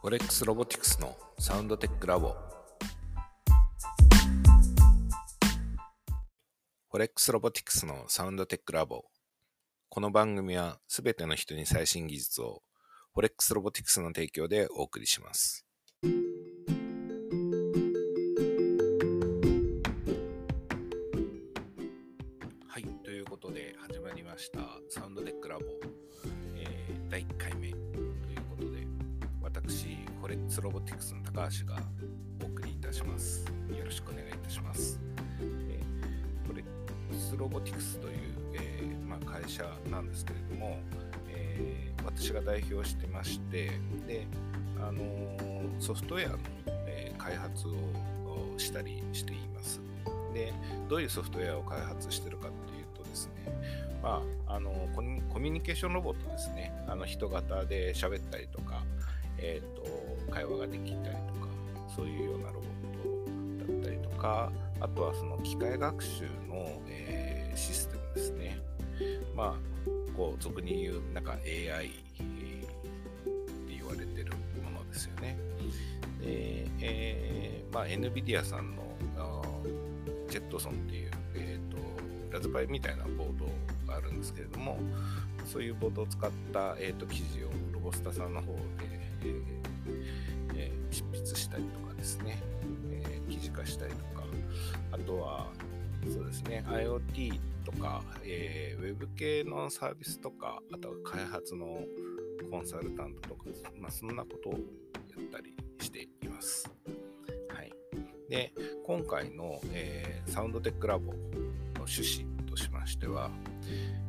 フォレックスロボティクスのサウンドテックラボ。フォレックスロボティクスのサウンドテックラボ。この番組はすべての人に最新技術をフォレックスロボティクスの提供でお送りします。スロボティクスの高橋がお送りいたします。よろしくお願いいたします、えーフォレックスロボティクスという、えーまあ、会社なんですけれども、えー私が代表してましてで、あのーソフトウェアの、えー開発をしたりしています。でどういうソフトウェアを開発してるかっていうとですねまあ、あのコミコミュニケーションロボットですね。あの人型で喋ったりとか、えー、と会話ができたりとかそういうようなロボットだったりとかあとはその機械学習の、えーシステムですね。まあこう俗に言うなんか AI って言われてるものですよね。で、えーまあ、NVIDIA さんのジェットソンっていう、えー、とラズパイみたいなボードがあるんですけれどもそういうボードを使った、えー、と記事をロボスタさんの方で、えーえー執筆したりとかですね、えー記事化したりとか。あとはそうですね IoT とか、えーウェブ系のサービスとかあとは開発のコンサルタントとか、まあ、そんなことをやったりしています。はい、で今回の、えーサウンドテックラボの趣旨としましては、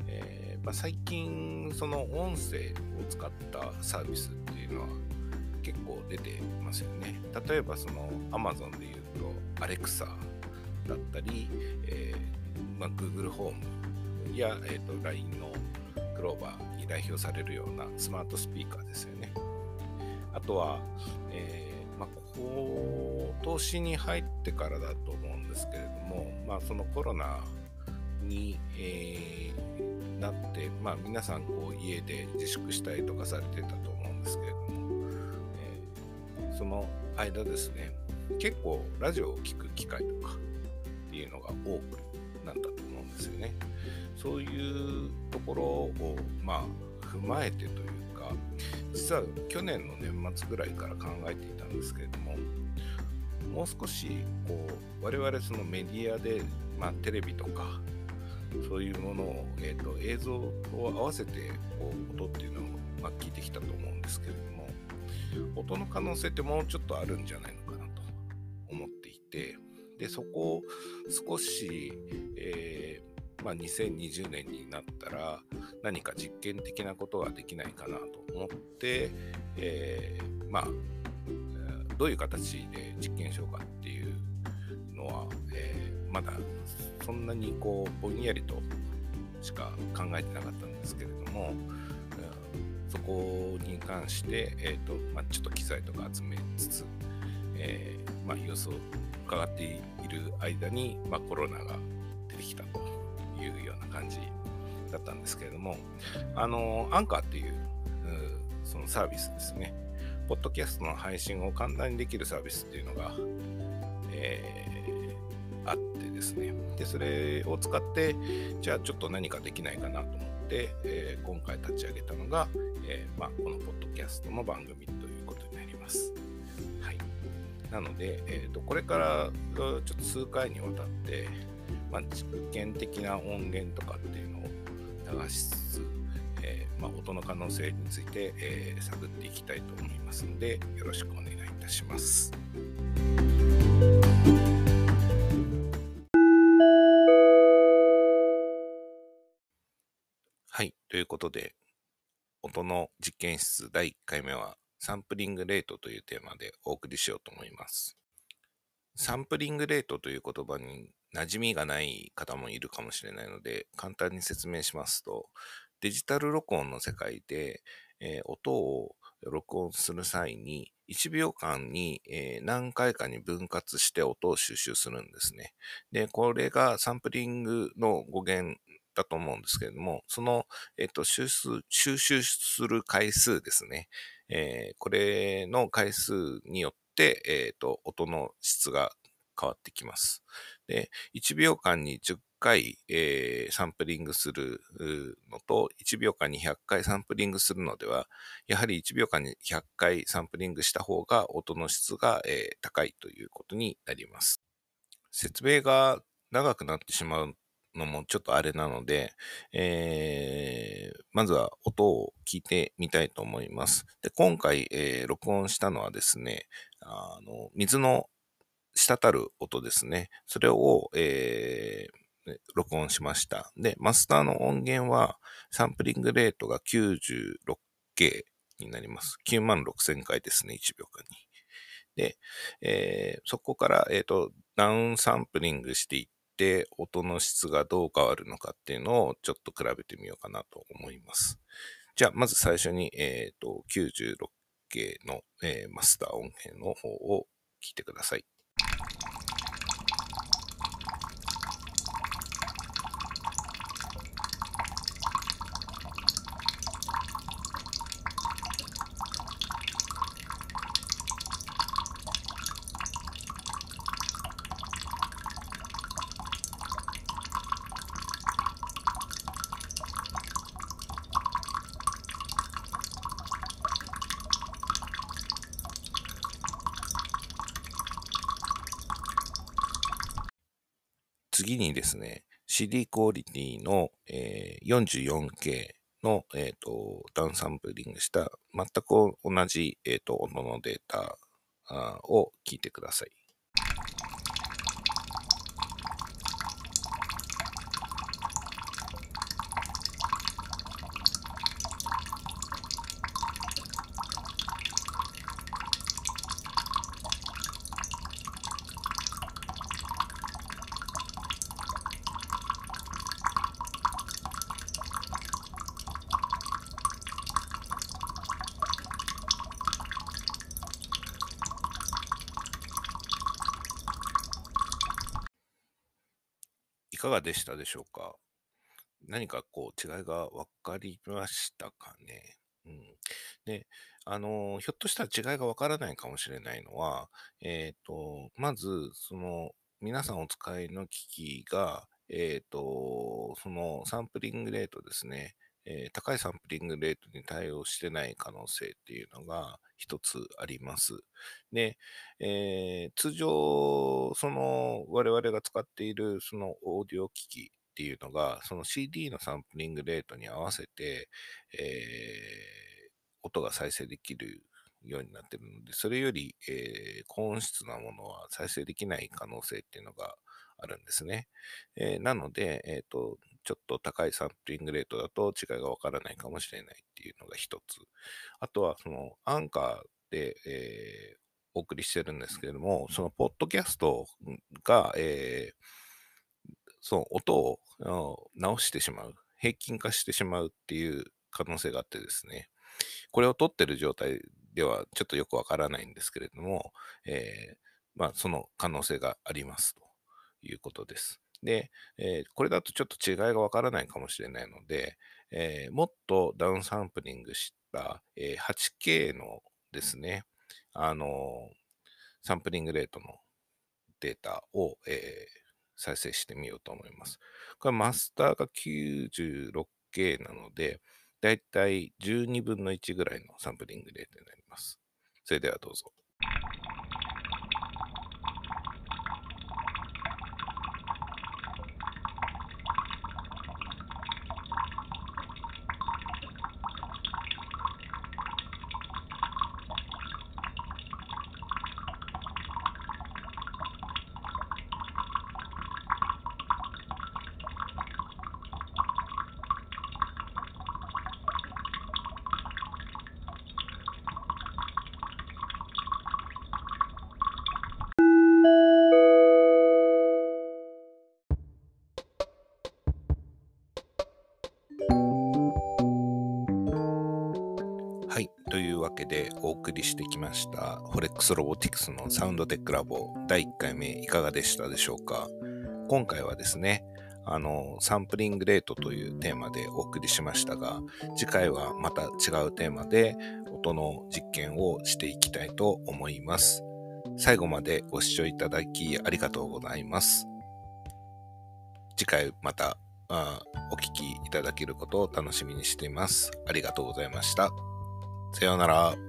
えーまあ、最近その音声を使ったサービスっていうのは結構出てますよね。例えばその Amazon で言うと Alexa だったり、えーまあ、Google ホームや、えー、と LINE のクローバーに代表されるようなスマートスピーカーですよね。あとは、えーまあ、今年に入ってからだと思うんですけれども、まあ、そのコロナに、えーなって、まあ、皆さんこう家で自粛したりとかされてたと思うんですけれども、の間ですね結構ラジオを聴く機会とかっていうのが多くなったと思うんですよね。そういうところを、まあ、踏まえてというか実は去年の年末ぐらいから考えていたんですけれどももう少しこう我々そのメディアで、まあ、テレビとかそういうものを、えー、と映像を合わせてこう音っていうのを、まあ、聞いてきたと思うんですけれども音の可能性ってもうちょっとあるんじゃないのかなと思っていてでそこを少し、えーまあ、2020年になったら何か実験的なことができないかなと思って、えーまあどういう形で実験しようかっていうのは、えーまだそんなにこうぼんやりとしか考えてなかったんですけれども、そこに関して、えーとまあ、ちょっと機材とか集めつつ、えーまあ、様子を伺っている間に、まあ、コロナが出てきたというような感じだったんですけれども、あのアンカーっていうそのサービスですね、ポッドキャストの配信を簡単にできるサービスっていうのが、えーあってですね、でそれを使って、じゃあちょっと何かできないかなと思て、えー今回立ち上げたのが、えーまあ、このポッドキャストの番組ということになります。はい、なので、えーと、これからちょっと数回にわたって、まあ、実験的な音源とかっていうのを流しつつ、えーまあ、音の可能性について、え探っていきたいと思いますので、よろしくお願いいたします。ことで、音の実験室第1回目は、サンプリングレートというテーマでお送りしようと思います。サンプリングレートという言葉に馴染みがない方もいるかもしれないので、簡単に説明しますと、デジタル録音の世界で、えー音を録音する際に、1秒間に、えー何回かに分割して音を収集するんですね。で、これがサンプリングの語源たと思うんですけれども、その、えっ、と、収集、収集する回数ですね。えー、これの回数によって、えっ、と、音の質が変わってきます。で、1秒間に10回、えー、サンプリングするのと、1秒間に100回サンプリングするのでは、やはり1秒間に100回サンプリングした方が音の質が、えー、高いということになります。説明が長くなってしまうのもちょっとあれなので、えー、まずは音を聞いてみたいと思います。で今回、えー、録音したのはですね、あの水の滴る音ですね。それを、えー、録音しました。で、マスターの音源は、サンプリングレートが 96K になります。9万6000回ですね、1秒間に。で、えー、そこから、えっ、ー、と、ダウンサンプリングしていって、音の質がどう変わるのかっていうのをちょっと比べてみようかなと思います。じゃあ、まず最初に、えっ、ー、と、96K の、えー、マスター音源の方を聞いてください。次にですね、CD クオリティの、えー、44K の、えーと、ダウンサンプリングした全く同じ、えーと、音のデータを聞いてください。かがでしたでしょうか？何かこう違いが分かりましたかね？うん。で、あの、ひょっとしたら違いが分からないかもしれないのは、えっ、ー、と、まず、その、皆さんお使いの機器が、えっ、ー、と、そのサンプリングレートですね。えー、高いサンプリングレートに対応してない可能性っていうのが一つあります。で、えー、通常、その我々が使っているそのオーディオ機器っていうのが、その CD のサンプリングレートに合わせて、えー、音が再生できるようになってるので、それより、えー、高音質なものは再生できない可能性っていうのがあるんですね。えー、なので、えっ、ー、と、ちょっと高いサンプリングレートだと違いがわからないかもしれないっていうのが一つ。あとは、その、アンカーで、えー、お送りしてるんですけれども、その、ポッドキャストが、えー、その音を直してしまう、平均化してしまうっていう可能性があってですね、これを取ってる状態ではちょっとよくわからないんですけれども、えー、まあ、その可能性がありますということです。で、えー、これだとちょっと違いがわからないかもしれないので、えー、もっとダウンサンプリングした、え、8K のですね、あのサンプリングレートのデータを、え再生してみようと思います。これマスターが 96K なので、だいたい12分の1ぐらいのサンプリングレートになります。それではどうぞ。はい。というわけでお送りしてきました、フォレックスロボティクスのサウンドテックラボ第1回目いかがでしたでしょうか今回はですね、あの、サンプリングレートというテーマでお送りしましたが、次回はまた違うテーマで音の実験をしていきたいと思います。最後までご視聴いただきありがとうございます。次回またお聞きいただけることを楽しみにしています。ありがとうございました。さようなら。